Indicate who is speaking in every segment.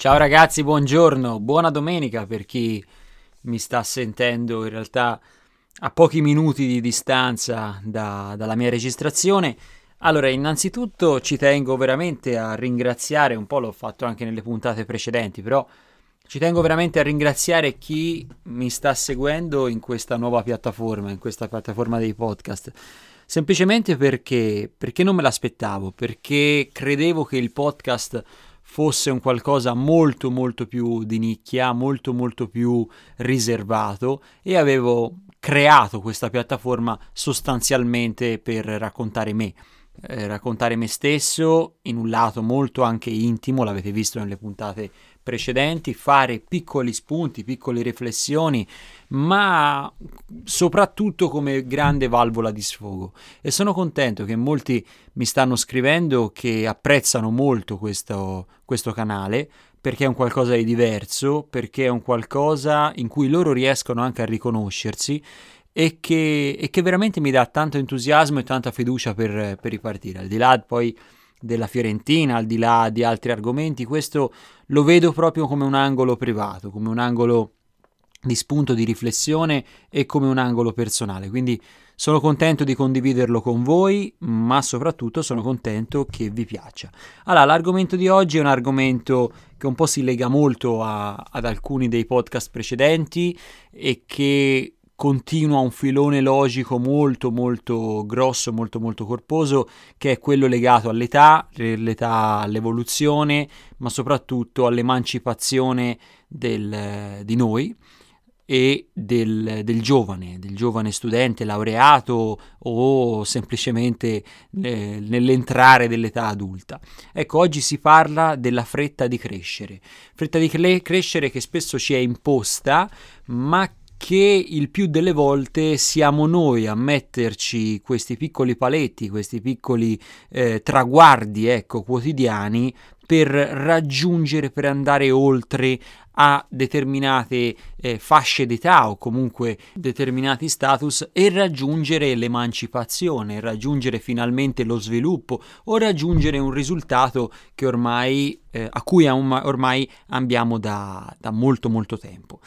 Speaker 1: Ciao ragazzi, buongiorno, buona domenica per chi mi sta sentendo in realtà a pochi minuti di distanza da, dalla mia registrazione. Allora, innanzitutto ci tengo veramente a ringraziare, un po' l'ho fatto anche nelle puntate precedenti, però ci tengo veramente a ringraziare chi mi sta seguendo in questa nuova piattaforma, in questa piattaforma dei podcast. Semplicemente perché, perché non me l'aspettavo, perché credevo che il podcast fosse un qualcosa molto molto più di nicchia, molto molto più riservato e avevo creato questa piattaforma sostanzialmente per raccontare me. Eh, raccontare me stesso in un lato molto anche intimo, l'avete visto nelle puntate precedenti, fare piccoli spunti, piccole riflessioni, ma soprattutto come grande valvola di sfogo. E sono contento che molti mi stanno scrivendo che apprezzano molto questo, questo canale perché è un qualcosa di diverso, perché è un qualcosa in cui loro riescono anche a riconoscersi e che, e che veramente mi dà tanto entusiasmo e tanta fiducia per, per ripartire. Al di là poi della Fiorentina, al di là di altri argomenti, questo lo vedo proprio come un angolo privato, come un angolo di spunto di riflessione e come un angolo personale. Quindi sono contento di condividerlo con voi, ma soprattutto sono contento che vi piaccia. Allora, l'argomento di oggi è un argomento che un po' si lega molto a, ad alcuni dei podcast precedenti e che continua un filone logico molto molto grosso, molto molto corposo, che è quello legato all'età, l'età all'evoluzione, ma soprattutto all'emancipazione del, di noi e del, del, giovane, del giovane studente laureato o semplicemente eh, nell'entrare dell'età adulta. Ecco, oggi si parla della fretta di crescere, fretta di cre- crescere che spesso ci è imposta, ma che il più delle volte siamo noi a metterci questi piccoli paletti, questi piccoli eh, traguardi ecco, quotidiani per raggiungere, per andare oltre a determinate eh, fasce d'età o comunque determinati status e raggiungere l'emancipazione, raggiungere finalmente lo sviluppo o raggiungere un risultato ormai, eh, a cui ormai ambiamo da, da molto molto tempo.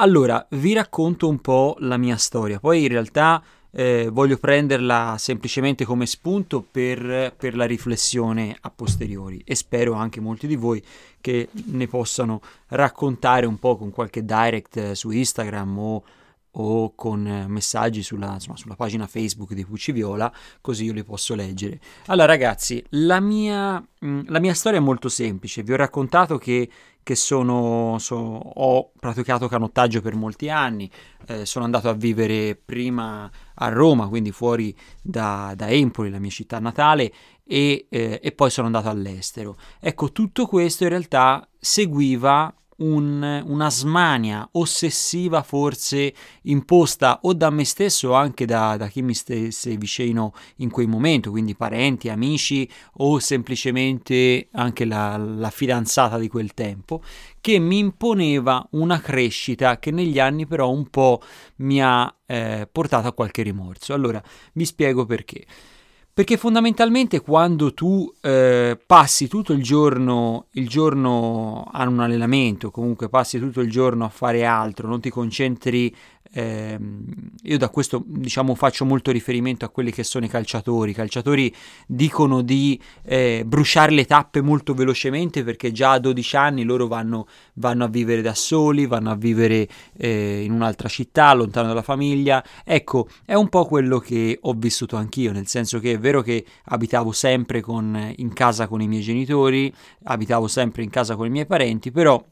Speaker 1: Allora, vi racconto un po' la mia storia, poi in realtà eh, voglio prenderla semplicemente come spunto per, per, la riflessione a posteriori. E spero anche molti di voi che ne possano raccontare un po' con qualche direct eh, su Instagram o, o con messaggi sulla, insomma, sulla, pagina Facebook di Pucci Viola, così io li posso leggere. Allora ragazzi, la mia, mm, la mia storia è molto semplice, vi ho raccontato che che sono, so, ho praticato canottaggio per molti anni, eh, sono andato a vivere prima a Roma, quindi fuori da, da Empoli, la mia città natale, e, eh, e poi sono andato all'estero. Ecco, tutto questo in realtà seguiva un, una smania ossessiva forse imposta o da me stesso o anche da, da chi mi stesse vicino in quel momento, quindi parenti, amici o semplicemente anche la, la fidanzata di quel tempo, che mi imponeva una crescita che negli anni però un po' mi ha eh, portato a qualche rimorso. Allora, vi spiego perché. Perché fondamentalmente quando tu eh, passi tutto il giorno, il giorno a un allenamento, comunque passi tutto il giorno a fare altro, non ti concentri eh, io da questo diciamo faccio molto riferimento a quelli che sono i calciatori. I calciatori dicono di eh, bruciare le tappe molto velocemente perché già a 12 anni loro vanno, vanno a vivere da soli, vanno a vivere eh, in un'altra città, lontano dalla famiglia. Ecco, è un po' quello che ho vissuto anch'io, nel senso che è vero che abitavo sempre con, in casa con i miei genitori, abitavo sempre in casa con i miei parenti, però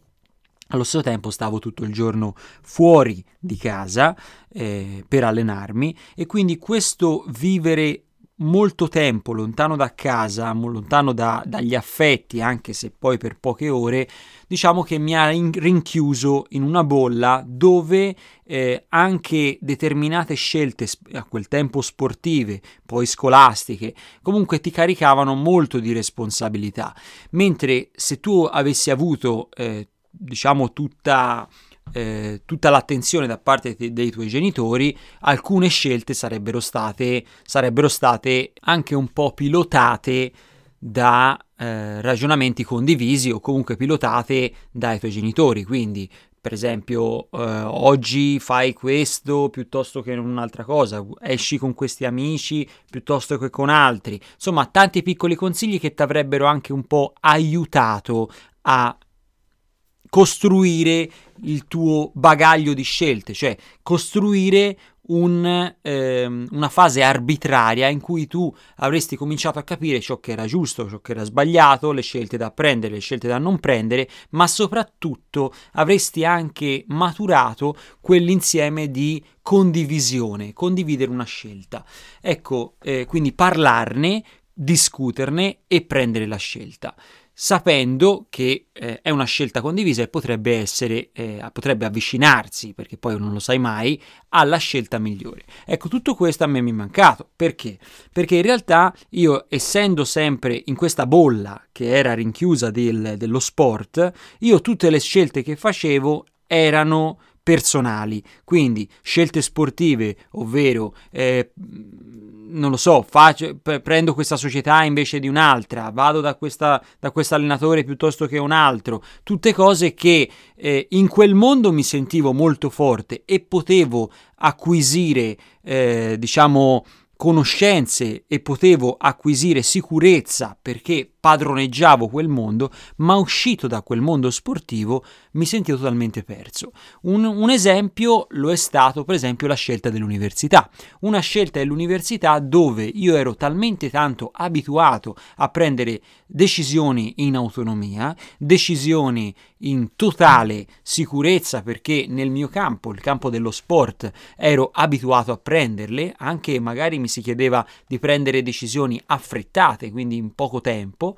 Speaker 1: allo stesso tempo stavo tutto il giorno fuori di casa eh, per allenarmi e quindi questo vivere molto tempo lontano da casa, lontano da, dagli affetti, anche se poi per poche ore, diciamo che mi ha in, rinchiuso in una bolla dove eh, anche determinate scelte a quel tempo sportive, poi scolastiche, comunque ti caricavano molto di responsabilità. Mentre se tu avessi avuto eh, diciamo tutta, eh, tutta l'attenzione da parte te, dei tuoi genitori, alcune scelte sarebbero state, sarebbero state anche un po' pilotate da eh, ragionamenti condivisi o comunque pilotate dai tuoi genitori. Quindi, per esempio, eh, oggi fai questo piuttosto che un'altra cosa, esci con questi amici piuttosto che con altri. Insomma, tanti piccoli consigli che ti avrebbero anche un po' aiutato a costruire il tuo bagaglio di scelte, cioè costruire un, ehm, una fase arbitraria in cui tu avresti cominciato a capire ciò che era giusto, ciò che era sbagliato, le scelte da prendere, le scelte da non prendere, ma soprattutto avresti anche maturato quell'insieme di condivisione, condividere una scelta. Ecco, eh, quindi parlarne, discuterne e prendere la scelta sapendo che eh, è una scelta condivisa e potrebbe essere, eh, potrebbe avvicinarsi, perché poi non lo sai mai, alla scelta migliore. Ecco, tutto questo a me mi è mancato. Perché? Perché in realtà io, essendo sempre in questa bolla che era rinchiusa del, dello sport, io tutte le scelte che facevo erano personali, quindi scelte sportive, ovvero eh, non lo so, faccio, prendo questa società invece di un'altra, vado da, questa, da questo allenatore piuttosto che un altro, tutte cose che eh, in quel mondo mi sentivo molto forte e potevo acquisire, eh, diciamo, conoscenze e potevo acquisire sicurezza perché padroneggiavo quel mondo, ma uscito da quel mondo sportivo mi sentivo totalmente perso. Un, un, esempio lo è stato, per esempio, la scelta dell'università. Una scelta dell'università dove io ero talmente tanto abituato a prendere decisioni in autonomia, decisioni in totale sicurezza perché nel mio campo, il campo dello sport, ero abituato a prenderle, anche magari mi si chiedeva di prendere decisioni affrettate, quindi in poco tempo,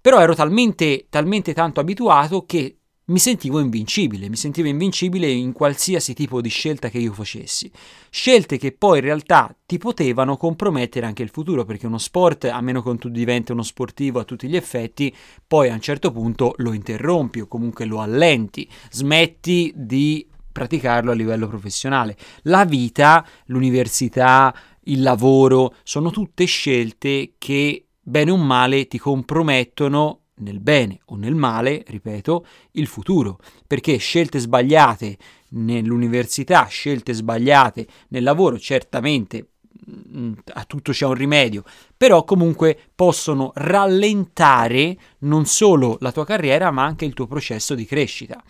Speaker 1: però ero talmente, talmente tanto abituato che mi sentivo invincibile, mi sentivo invincibile in qualsiasi tipo di scelta che io facessi. Scelte che poi in realtà ti potevano compromettere anche il futuro, perché uno sport, a meno che tu diventi uno sportivo a tutti gli effetti, poi a un certo punto lo interrompi o comunque lo allenti, smetti di praticarlo a livello professionale. La vita, l'università, il lavoro, sono tutte scelte che bene o male ti compromettono nel bene o nel male, ripeto, il futuro, perché scelte sbagliate nell'università, scelte sbagliate nel lavoro, certamente mm, a tutto c'è un rimedio, però comunque possono rallentare non solo la tua carriera, ma anche il tuo processo di crescita.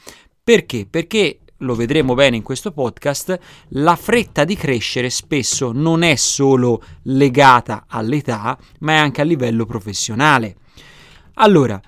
Speaker 1: Perché? Perché lo vedremo bene in questo podcast, la fretta di crescere spesso non è solo legata all'età, ma è anche a livello professionale. Allora,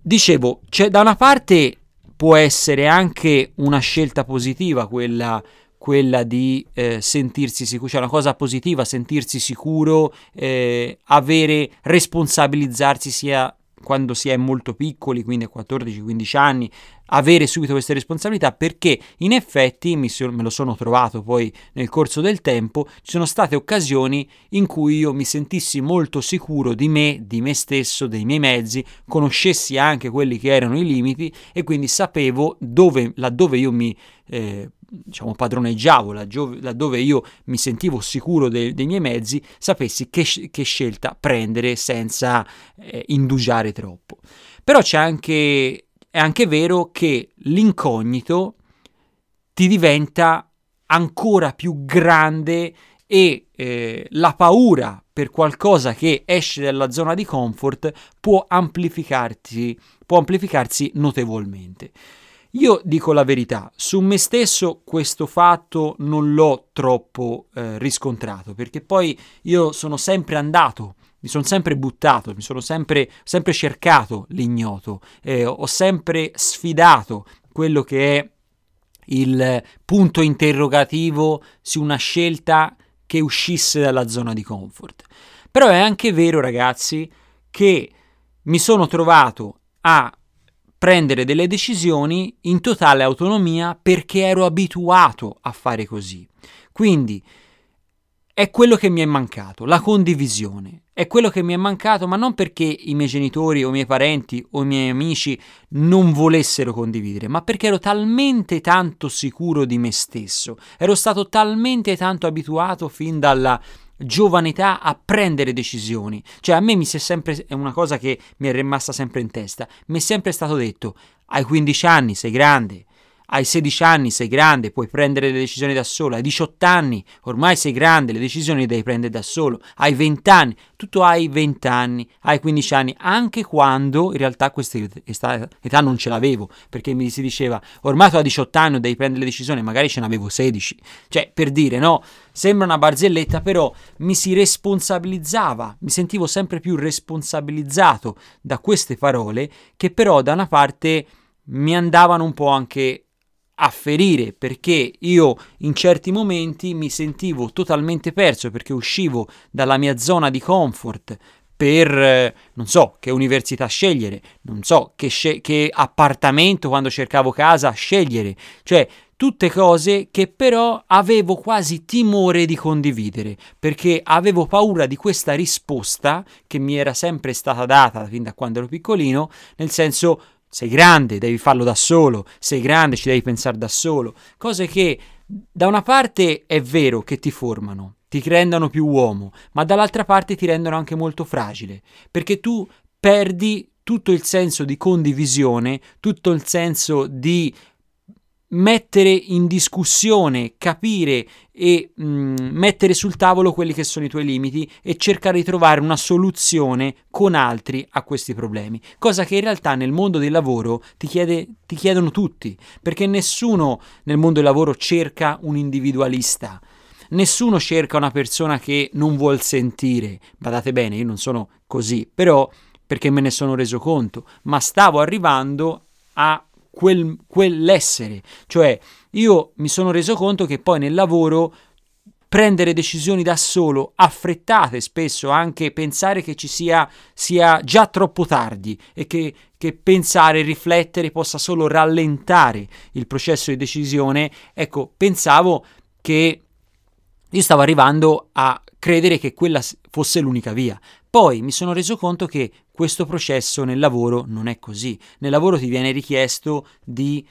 Speaker 1: dicevo, cioè, da una parte può essere anche una scelta positiva quella, quella di eh, sentirsi sicuro, cioè una cosa positiva, sentirsi sicuro, eh, avere, responsabilizzarsi sia quando si è molto piccoli, quindi a 14-15 anni, avere subito queste responsabilità perché in effetti mi me lo sono trovato poi nel corso del tempo, ci sono state occasioni in cui io mi sentissi molto sicuro di me, di me stesso, dei miei mezzi, conoscessi anche quelli che erano i limiti e quindi sapevo dove, laddove io mi eh, diciamo, padroneggiavo, laddove io mi sentivo sicuro de- dei miei mezzi, sapessi che, che scelta prendere senza eh, indugiare troppo. Però c'è anche, è anche vero che l'incognito ti diventa ancora più grande e eh, la paura per qualcosa che esce dalla zona di comfort può amplificarsi, può amplificarsi notevolmente. Io dico la verità, su me stesso questo fatto non l'ho troppo eh, riscontrato, perché poi io sono sempre andato, mi sono sempre buttato, mi sono sempre, sempre cercato l'ignoto, eh, ho sempre sfidato quello che è il punto interrogativo su una scelta che uscisse dalla zona di comfort. Però è anche vero, ragazzi, che mi sono trovato a prendere delle decisioni in totale autonomia perché ero abituato a fare così. Quindi è quello che mi è mancato, la condivisione. È quello che mi è mancato, ma non perché i miei genitori o i miei parenti o i miei amici non volessero condividere, ma perché ero talmente tanto sicuro di me stesso, ero stato talmente tanto abituato fin dalla giovane età a prendere decisioni. Cioè a me mi si è sempre, è una cosa che mi è rimasta sempre in testa, mi è sempre stato detto, hai 15 anni, sei grande, hai 16 anni, sei grande, puoi prendere le decisioni da solo, hai 18 anni, ormai sei grande, le decisioni le devi prendere da solo, hai 20 anni, tu hai 20 anni, hai 15 anni, anche quando in realtà questa età non ce l'avevo, perché mi si diceva, ormai tu hai 18 anni, devi prendere le decisioni, magari ce n'avevo 16, cioè per dire, no, sembra una barzelletta, però mi si responsabilizzava, mi sentivo sempre più responsabilizzato da queste parole, che però da una parte mi andavano un po' anche a ferire perché io in certi momenti mi sentivo totalmente perso perché uscivo dalla mia zona di comfort per non so che università scegliere, non so che, sce- che appartamento quando cercavo casa scegliere, cioè tutte cose che però avevo quasi timore di condividere, perché avevo paura di questa risposta che mi era sempre stata data fin da quando ero piccolino, nel senso sei grande, devi farlo da solo, sei grande, ci devi pensare da solo, cose che da una parte è vero che ti formano, ti rendono più uomo, ma dall'altra parte ti rendono anche molto fragile, perché tu perdi tutto il senso di condivisione, tutto il senso di mettere in discussione, capire e mh, mm, mettere sul tavolo quelli che sono i tuoi limiti e cercare di trovare una soluzione con altri a questi problemi, cosa che in realtà nel mondo del lavoro ti, chiede, ti chiedono tutti, perché nessuno nel mondo del lavoro cerca un individualista. Nessuno cerca una persona che non vuol sentire. Badate bene, io non sono così, però perché me ne sono reso conto, ma stavo arrivando a quel, quell'essere. Cioè, io mi sono reso conto che poi nel lavoro prendere decisioni da solo, affrettate spesso, anche pensare che ci sia, sia già troppo tardi e che, che pensare, riflettere possa solo rallentare il processo di decisione, ecco, pensavo che io stavo arrivando a credere che quella fosse l'unica via. Poi mi sono reso conto che questo processo nel lavoro non è così. Nel lavoro ti viene richiesto di,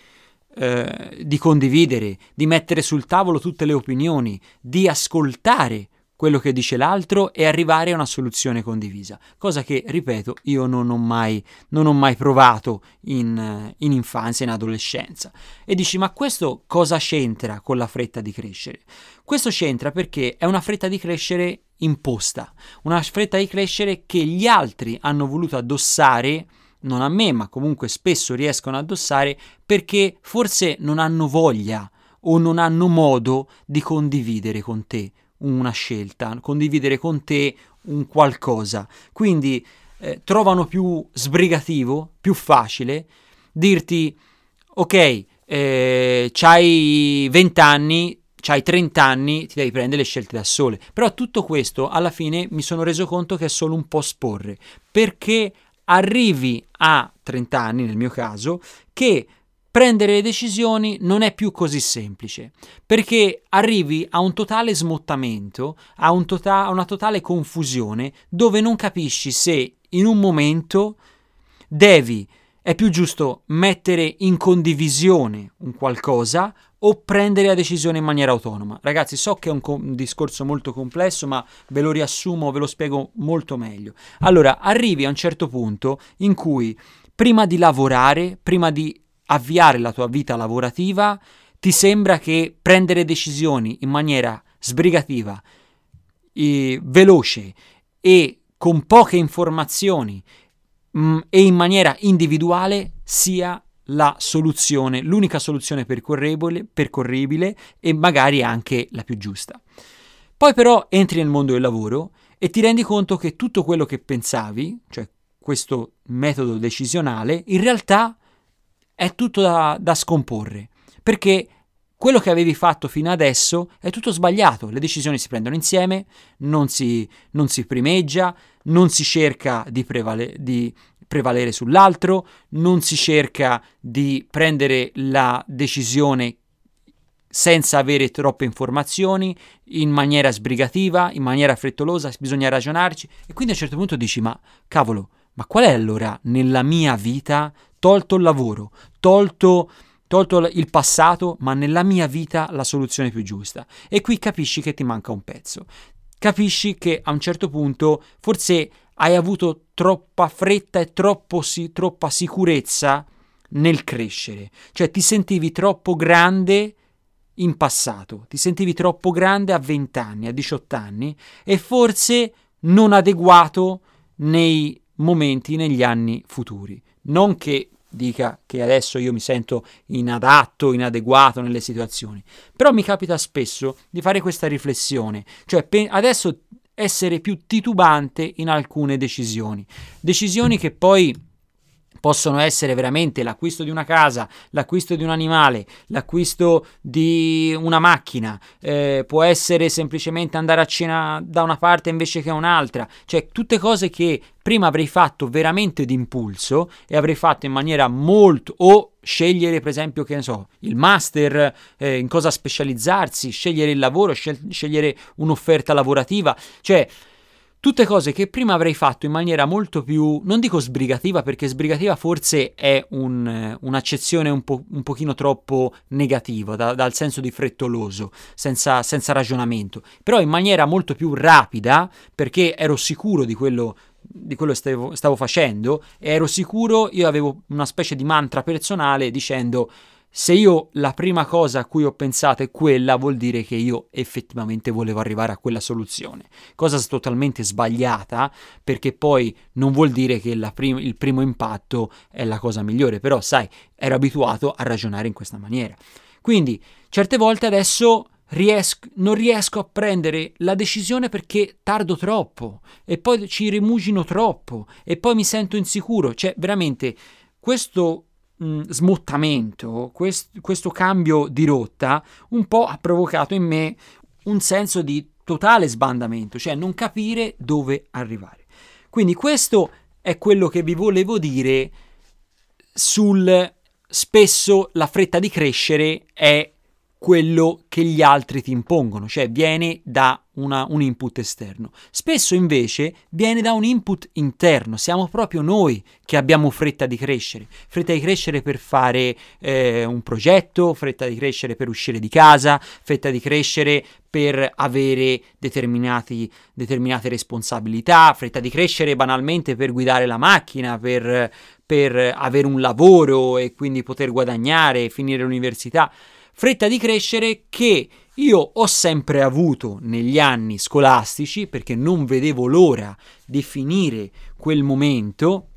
Speaker 1: eh, di condividere, di mettere sul tavolo tutte le opinioni, di ascoltare quello che dice l'altro e arrivare a una soluzione condivisa, cosa che, ripeto, io non ho mai, non ho mai provato in, in infanzia, in adolescenza. E dici, ma questo cosa c'entra con la fretta di crescere? Questo c'entra perché è una fretta di crescere imposta, una fretta di crescere che gli altri hanno voluto addossare non a me, ma comunque spesso riescono ad addossare perché forse non hanno voglia o non hanno modo di condividere con te una scelta, condividere con te un qualcosa. Quindi eh, trovano più sbrigativo, più facile dirti ok, eh, c'hai 20 anni, c'hai 30 anni, ti devi prendere le scelte da sole. Però tutto questo alla fine mi sono reso conto che è solo un po' sporre, perché arrivi a 30 anni nel mio caso che prendere le decisioni non è più così semplice, perché arrivi a un totale smottamento, a, un tota- a una totale confusione, dove non capisci se in un momento devi, è più giusto mettere in condivisione un qualcosa o prendere la decisione in maniera autonoma. Ragazzi, so che è un, co- un, discorso molto complesso, ma ve lo riassumo, ve lo spiego molto meglio. Allora, arrivi a un certo punto in cui prima di lavorare, prima di avviare la tua vita lavorativa, ti sembra che prendere decisioni in maniera sbrigativa, e veloce e con poche informazioni mh, mm, e in maniera individuale sia la soluzione, l'unica soluzione percorribile, percorribile e magari anche la più giusta. Poi però entri nel mondo del lavoro e ti rendi conto che tutto quello che pensavi, cioè questo metodo decisionale, in realtà è tutto da, da scomporre, perché quello che avevi fatto fino adesso è tutto sbagliato, le decisioni si prendono insieme, non si, non si primeggia, non si cerca di, prevale, di, prevalere sull'altro, non si cerca di prendere la decisione senza avere troppe informazioni, in maniera sbrigativa, in maniera frettolosa, bisogna ragionarci. E quindi a un certo punto dici ma cavolo, ma qual è allora nella mia vita tolto il lavoro, tolto, tolto il passato, ma nella mia vita la soluzione più giusta. E qui capisci che ti manca un pezzo. capisci che a un certo punto forse hai avuto troppa fretta e troppo si- troppa sicurezza nel crescere, cioè ti sentivi troppo grande in passato, ti sentivi troppo grande a 20 anni, a 18 anni e forse non adeguato nei momenti, negli anni futuri. Non che dica che adesso io mi sento inadatto, inadeguato nelle situazioni, però mi capita spesso di fare questa riflessione, cioè pe- adesso essere più titubante in alcune decisioni, decisioni che poi possono essere veramente l'acquisto di una casa, l'acquisto di un animale, l'acquisto di una macchina, eh, può essere semplicemente andare a cena da una parte invece che un'altra, cioè tutte cose che prima avrei fatto veramente d'impulso e avrei fatto in maniera molto o scegliere per esempio che ne so il master eh, in cosa specializzarsi scegliere il lavoro scegliere un'offerta lavorativa. Cioè Tutte cose che prima avrei fatto in maniera molto più, non dico sbrigativa, perché sbrigativa forse è un, un'accezione un, po', un pochino troppo negativa, da, dal senso di frettoloso, senza, senza ragionamento, però in maniera molto più rapida, perché ero sicuro di quello di quello che stavo, stavo, facendo e ero sicuro, io avevo una specie di mantra personale dicendo se io la prima cosa a cui ho pensato è quella, vuol dire che io effettivamente volevo arrivare a quella soluzione. Cosa totalmente sbagliata, perché poi non vuol dire che prim- il primo impatto è la cosa migliore, però sai, ero abituato a ragionare in questa maniera. Quindi, certe volte adesso riesco, non riesco a prendere la decisione perché tardo troppo e poi ci rimugino troppo e poi mi sento insicuro. Cioè, veramente, questo mh, smottamento, quest- questo cambio di rotta, un po' ha provocato in me un senso di totale sbandamento, cioè non capire dove arrivare. Quindi questo è quello che vi volevo dire sul spesso la fretta di crescere è quello che gli altri ti impongono, cioè viene da una, un input esterno. Spesso invece viene da un input interno, siamo proprio noi che abbiamo fretta di crescere, fretta di crescere per fare eh, un progetto, fretta di crescere per uscire di casa, fretta di crescere per avere determinate responsabilità, fretta di crescere banalmente per guidare la macchina, per, per avere un lavoro e quindi poter guadagnare, finire l'università fretta di crescere che io ho sempre avuto negli anni scolastici perché non vedevo l'ora di finire quel momento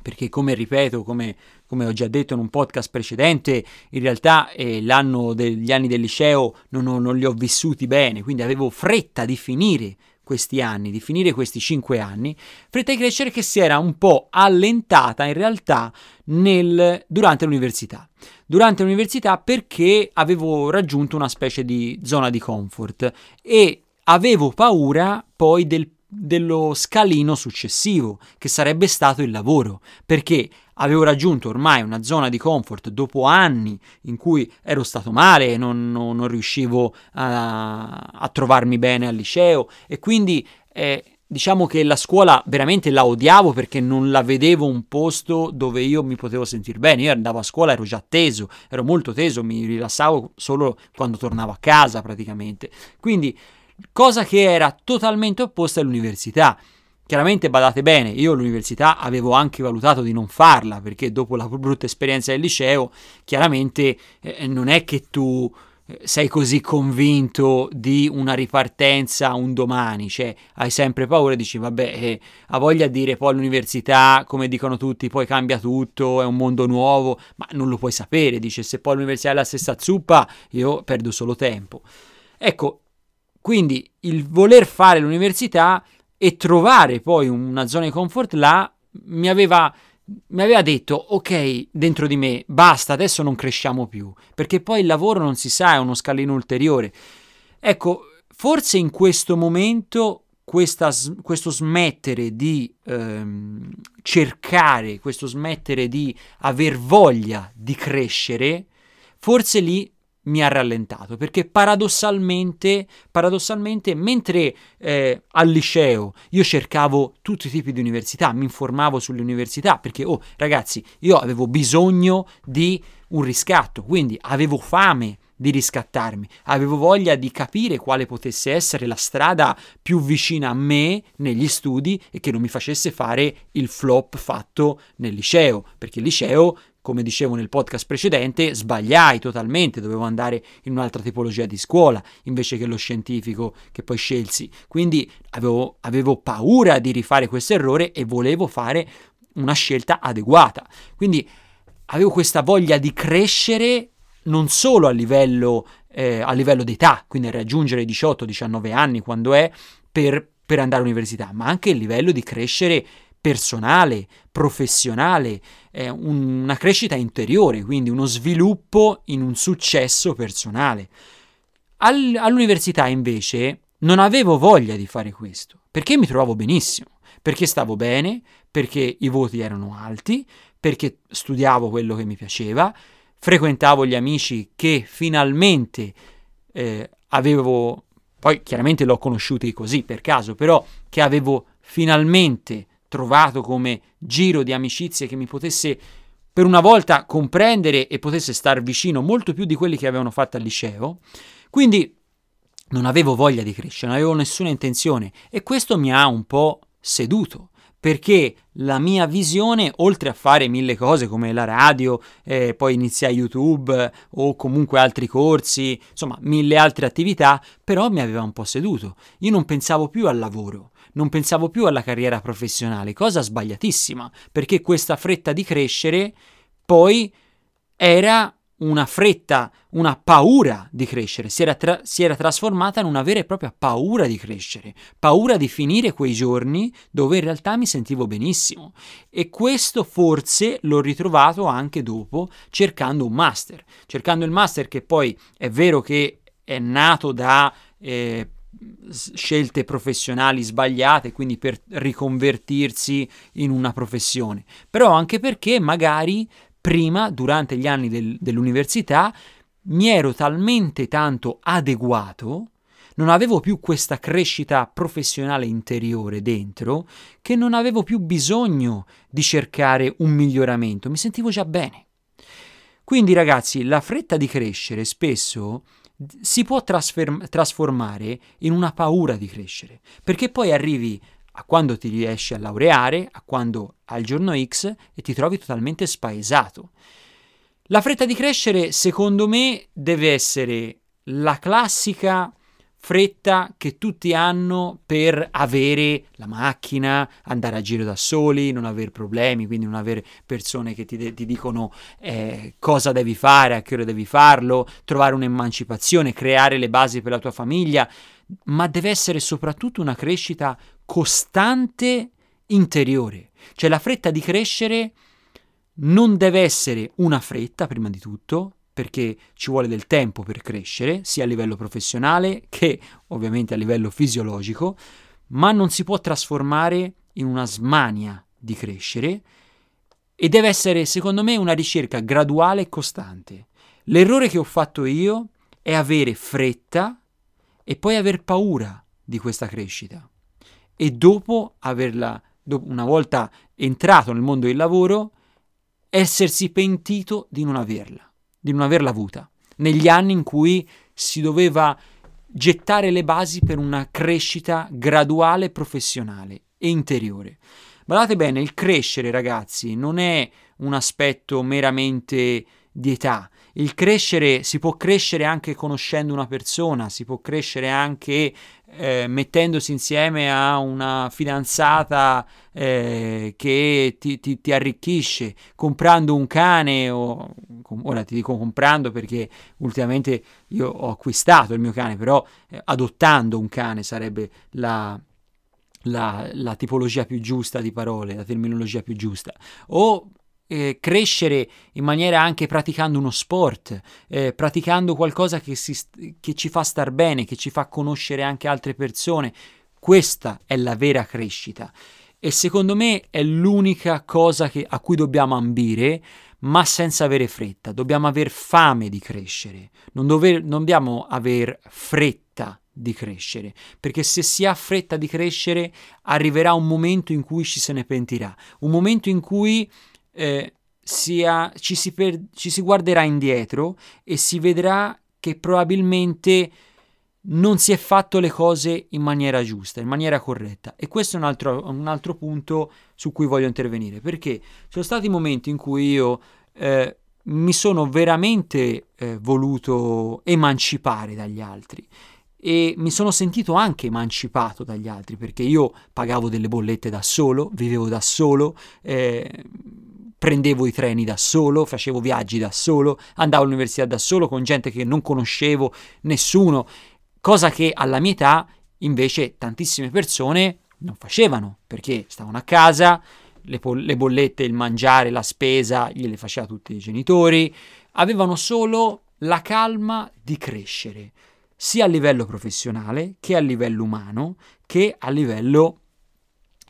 Speaker 1: perché come ripeto, come, come, ho già detto in un podcast precedente, in realtà eh, l'anno degli anni del liceo non, non, non, li ho vissuti bene, quindi avevo fretta di finire questi anni, di finire questi cinque anni, fretta di crescere che si era un po' allentata in realtà nel, durante l'università. Durante l'università perché avevo raggiunto una specie di zona di comfort e avevo paura poi del dello scalino successivo, che sarebbe stato il lavoro, perché avevo raggiunto ormai una zona di comfort dopo anni in cui ero stato male non, non, non, riuscivo a, a, trovarmi bene al liceo e quindi eh, diciamo che la scuola veramente la odiavo perché non la vedevo un posto dove io mi potevo sentire bene. Io andavo a scuola, ero già teso, ero molto teso, mi rilassavo solo quando tornavo a casa praticamente. Quindi cosa che era totalmente opposta all'università. Chiaramente badate bene, io all'università avevo anche valutato di non farla perché dopo la brutta esperienza del liceo, chiaramente eh, non è che tu eh, sei così convinto di una ripartenza un domani, cioè hai sempre paura e dici vabbè, eh, ha voglia di dire poi all'università, come dicono tutti, poi cambia tutto, è un mondo nuovo, ma non lo puoi sapere, dice se poi l'università è la stessa zuppa, io perdo solo tempo. Ecco, quindi il voler fare l'università e trovare poi una zona di comfort là mi aveva, mi aveva detto ok dentro di me basta adesso non cresciamo più. Perché poi il lavoro non si sa è uno scalino ulteriore. Ecco forse in questo momento questa, questo smettere di ehm, cercare questo smettere di aver voglia di crescere forse lì mi ha rallentato perché paradossalmente, paradossalmente mentre eh, al liceo io cercavo tutti i tipi di università, mi informavo sulle università perché, oh ragazzi, io avevo bisogno di un riscatto, quindi avevo fame di riscattarmi, avevo voglia di capire quale potesse essere la strada più vicina a me negli studi e che non mi facesse fare il flop fatto nel liceo, perché il liceo come dicevo nel podcast precedente, sbagliai totalmente, dovevo andare in un'altra tipologia di scuola invece che lo scientifico che poi scelsi. Quindi avevo, avevo paura di rifare questo errore e volevo fare una scelta adeguata. Quindi avevo questa voglia di crescere non solo a livello, eh, a livello d'età, quindi raggiungere i 18-19 anni quando è per, per andare all'università, ma anche a livello di crescere personale, professionale, eh, una crescita interiore, quindi uno sviluppo in un successo personale. All- all'università invece non avevo voglia di fare questo, perché mi trovavo benissimo, perché stavo bene, perché i voti erano alti, perché studiavo quello che mi piaceva, frequentavo gli amici che finalmente eh, avevo, poi chiaramente l'ho conosciuti così per caso, però che avevo finalmente trovato come giro di amicizie che mi potesse per una volta comprendere e potesse star vicino molto più di quelli che avevano fatto al liceo. Quindi non avevo voglia di crescere, non avevo nessuna intenzione e questo mi ha un po' seduto perché la mia visione, oltre a fare mille cose come la radio, eh, poi iniziare YouTube o comunque altri corsi, insomma mille altre attività, però mi aveva un po' seduto. Io non pensavo più al lavoro, non pensavo più alla carriera professionale, cosa sbagliatissima, perché questa fretta di crescere poi era una fretta, una paura di crescere, si era, tra- si era, trasformata in una vera e propria paura di crescere, paura di finire quei giorni dove in realtà mi sentivo benissimo. E questo forse l'ho ritrovato anche dopo cercando un master, cercando il master che poi è vero che è nato da... Eh, scelte professionali sbagliate, quindi per riconvertirsi in una professione, però anche perché magari prima, durante gli anni del, dell'università, mi ero talmente tanto adeguato, non avevo più questa crescita professionale interiore dentro, che non avevo più bisogno di cercare un miglioramento, mi sentivo già bene. Quindi ragazzi, la fretta di crescere spesso si può trasfer- trasformare in una paura di crescere, perché poi arrivi a quando ti riesci a laureare, a quando al giorno X e ti trovi totalmente spaesato. La fretta di crescere, secondo me, deve essere la classica fretta che tutti hanno per avere la macchina, andare a giro da soli, non avere problemi, quindi non avere persone che ti, de- ti dicono eh, cosa devi fare, a che ora devi farlo, trovare un'emancipazione, creare le basi per la tua famiglia, ma deve essere soprattutto una crescita costante interiore. Cioè la fretta di crescere non deve essere una fretta, prima di tutto, perché ci vuole del tempo per crescere, sia a livello professionale che ovviamente a livello fisiologico, ma non si può trasformare in una smania di crescere e deve essere, secondo me, una ricerca graduale e costante. L'errore che ho fatto io è avere fretta e poi aver paura di questa crescita e dopo averla, una volta entrato nel mondo del lavoro, essersi pentito di non averla di non averla avuta, negli anni in cui si doveva gettare le basi per una crescita graduale professionale e interiore. Guardate bene, il crescere, ragazzi, non è un aspetto meramente di età. Il crescere si può crescere anche conoscendo una persona, si può crescere anche eh, mettendosi insieme a una fidanzata eh, che ti, ti, ti, arricchisce, comprando un cane o ora ti dico comprando perché ultimamente io ho acquistato il mio cane, però eh, adottando un cane sarebbe la, la, la, tipologia più giusta di parole, la terminologia più giusta. O eh, crescere in maniera anche praticando uno sport, eh, praticando qualcosa che, si, che ci fa star bene, che ci fa conoscere anche altre persone. Questa è la vera crescita e secondo me è l'unica cosa che, a cui dobbiamo ambire, ma senza avere fretta. Dobbiamo aver fame di crescere, non, dover, non dobbiamo aver fretta di crescere, perché se si ha fretta di crescere arriverà un momento in cui ci se ne pentirà, un momento in cui eh, sia, ci, si per, ci si guarderà indietro e si vedrà che probabilmente non si è fatto le cose in maniera giusta, in maniera corretta. E questo è un altro, un altro punto su cui voglio intervenire, perché ci sono stati momenti in cui io eh, mi sono veramente eh, voluto emancipare dagli altri e mi sono sentito anche emancipato dagli altri perché io pagavo delle bollette da solo, vivevo da solo, eh, prendevo i treni da solo, facevo viaggi da solo, andavo all'università da solo con gente che non conoscevo, nessuno, cosa che alla mia età invece tantissime persone non facevano perché stavano a casa, le, po- le bollette, il mangiare, la spesa gliele faceva tutti i genitori, avevano solo la calma di crescere sia a livello professionale che a livello umano che a livello,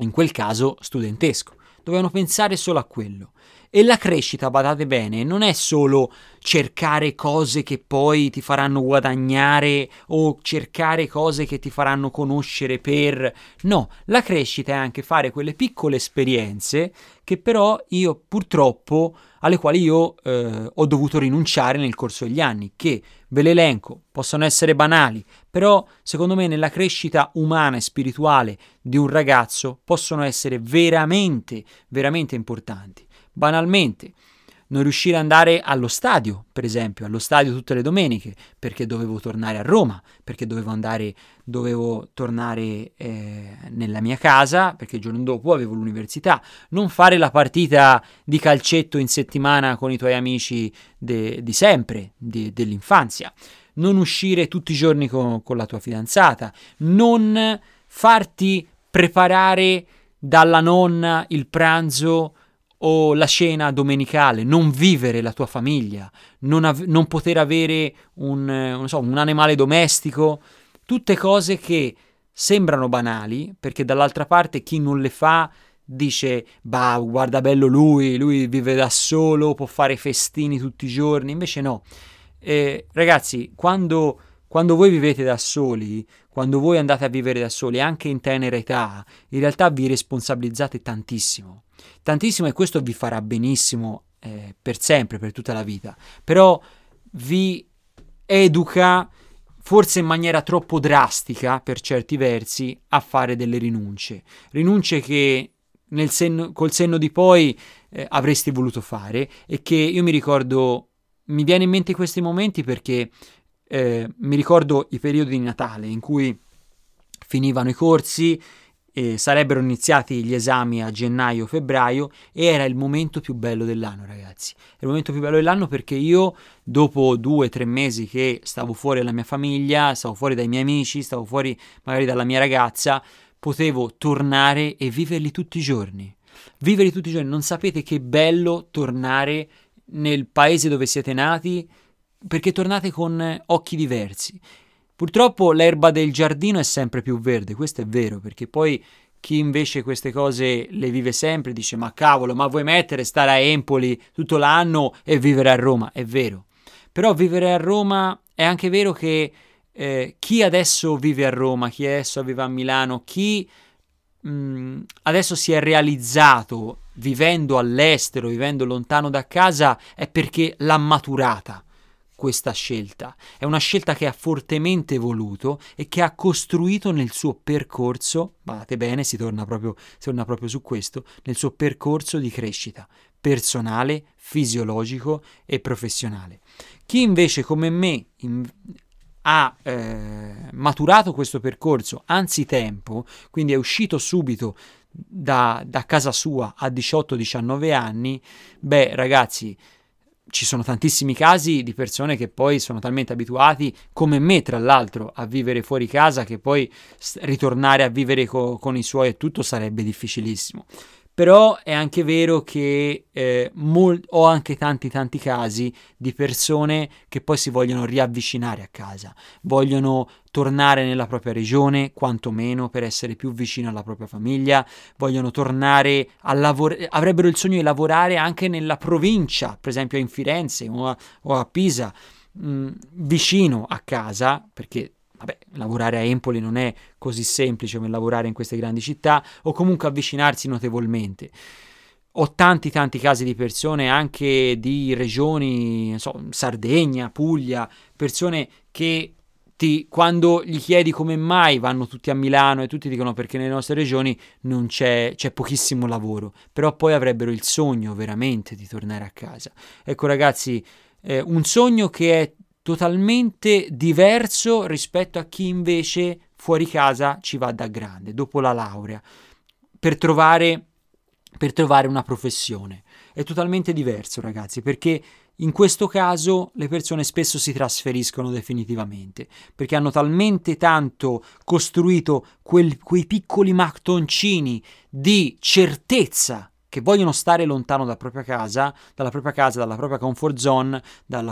Speaker 1: in quel caso, studentesco. Dovevano pensare solo a quello. E la crescita, badate bene, non è solo cercare cose che poi ti faranno guadagnare o cercare cose che ti faranno conoscere per... No, la crescita è anche fare quelle piccole esperienze che però io purtroppo alle quali io eh, ho dovuto rinunciare nel corso degli anni, che ve l'elenco, possono essere banali, però secondo me nella crescita umana e spirituale di un ragazzo possono essere veramente, veramente importanti banalmente non riuscire ad andare allo stadio, per esempio, allo stadio tutte le domeniche, perché dovevo tornare a Roma, perché dovevo andare, dovevo tornare eh, nella mia casa, perché il giorno dopo avevo l'università, non fare la partita di calcetto in settimana con i tuoi amici de, di sempre, de, dell'infanzia, non uscire tutti i giorni con, con la tua fidanzata, non farti preparare dalla nonna il pranzo o la cena domenicale, non vivere la tua famiglia, non, av- non poter avere un, eh, so, un animale domestico, tutte cose che sembrano banali, perché dall'altra parte chi non le fa dice, bah, guarda bello lui, lui vive da solo, può fare festini tutti i giorni, invece no. Eh, ragazzi, quando, quando voi vivete da soli, quando voi andate a vivere da soli, anche in tenera età, in realtà vi responsabilizzate tantissimo tantissimo e questo vi farà benissimo eh, per sempre, per tutta la vita, però vi educa forse in maniera troppo drastica per certi versi a fare delle rinunce, rinunce che senno, col senno di poi eh, avresti voluto fare e che io mi ricordo, mi viene in mente questi momenti perché eh, mi ricordo i periodi di Natale in cui finivano i corsi eh, sarebbero iniziati gli esami a gennaio-febbraio e era il momento più bello dell'anno, ragazzi. È il momento più bello dell'anno perché io, dopo due o tre mesi che stavo fuori dalla mia famiglia, stavo fuori dai miei amici, stavo fuori magari dalla mia ragazza, potevo tornare e viverli tutti i giorni. Viverli tutti i giorni, non sapete che bello tornare nel paese dove siete nati perché tornate con occhi diversi Purtroppo l'erba del giardino è sempre più verde, questo è vero, perché poi chi invece queste cose le vive sempre dice ma cavolo, ma vuoi mettere stare a Empoli tutto l'anno e vivere a Roma? È vero. Però vivere a Roma è anche vero che eh, chi adesso vive a Roma, chi adesso vive a Milano, chi mh, mm, adesso si è realizzato vivendo all'estero, vivendo lontano da casa, è perché l'ha maturata questa scelta. È una scelta che ha fortemente voluto e che ha costruito nel suo percorso, guardate bene, si torna, proprio, si torna proprio su questo, nel suo percorso di crescita personale, fisiologico e professionale. Chi invece come me in, ha eh, maturato questo percorso anzitempo, quindi è uscito subito da, da casa sua a 18-19 anni, beh ragazzi, ci sono tantissimi casi di persone che poi sono talmente abituati, come me tra l'altro, a vivere fuori casa che poi ritornare a vivere co- con i suoi e tutto sarebbe difficilissimo. Però è anche vero che eh, mol- ho anche tanti tanti casi di persone che poi si vogliono riavvicinare a casa, vogliono tornare nella propria regione, quantomeno per essere più vicino alla propria famiglia, vogliono tornare a lavorare, avrebbero il sogno di lavorare anche nella provincia, per esempio in Firenze o a, o a Pisa, mh, mm, vicino a casa, perché vabbè, lavorare a Empoli non è così semplice come lavorare in queste grandi città, o comunque avvicinarsi notevolmente. ho tanti tanti casi di persone anche di regioni, so, Sardegna, Puglia, persone che ti, quando gli chiedi come mai vanno tutti a Milano e tutti dicono perché nelle nostre regioni non c'è, c'è pochissimo lavoro, però poi avrebbero il sogno veramente di tornare a casa. Ecco ragazzi, eh, un sogno che è totalmente diverso rispetto a chi invece fuori casa ci va da grande, dopo la laurea, per trovare, per trovare una professione. È totalmente diverso ragazzi, perché in questo caso le persone spesso si trasferiscono definitivamente perché hanno talmente tanto costruito quel, quei piccoli mattoncini di certezza che vogliono stare lontano dalla propria casa, dalla propria casa, dalla propria comfort zone,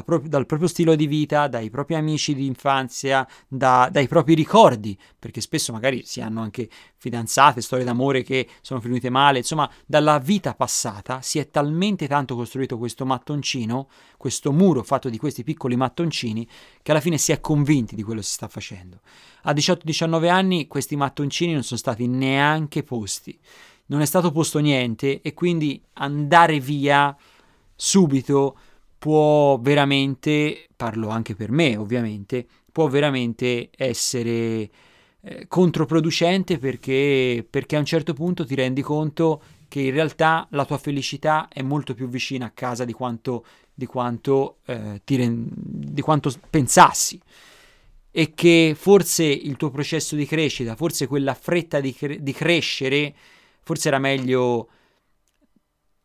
Speaker 1: pro- dal proprio stile di vita, dai propri amici di infanzia, da- dai propri ricordi, perché spesso magari si hanno anche fidanzate, storie d'amore che sono finite male, insomma, dalla vita passata si è talmente tanto costruito questo mattoncino, questo muro fatto di questi piccoli mattoncini, che alla fine si è convinti di quello che si sta facendo. A 18-19 anni questi mattoncini non sono stati neanche posti non è stato posto niente e quindi andare via subito può veramente, parlo anche per me ovviamente, può veramente essere eh, controproducente perché, perché a un certo punto ti rendi conto che in realtà la tua felicità è molto più vicina a casa di quanto, di quanto, eh, rend- di quanto pensassi. E che forse il tuo processo di crescita, forse quella fretta di, cre- di crescere forse era meglio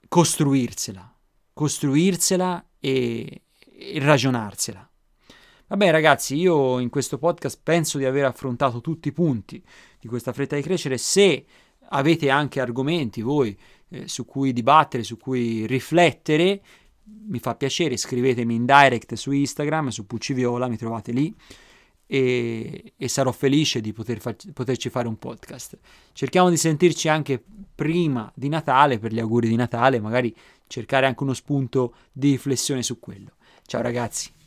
Speaker 1: costruirsela, costruirsela e, e ragionarsela. Vabbè ragazzi, io in questo podcast penso di aver affrontato tutti i punti di questa fretta di crescere. Se avete anche argomenti voi eh, su cui dibattere, su cui riflettere, mi fa piacere, scrivetemi in direct su Instagram, su Pucci Viola, mi trovate lì e, e sarò felice di poter fa- poterci fare un podcast. Cerchiamo di sentirci anche prima di Natale per gli auguri di Natale, magari cercare anche uno spunto di riflessione su quello. Ciao ragazzi.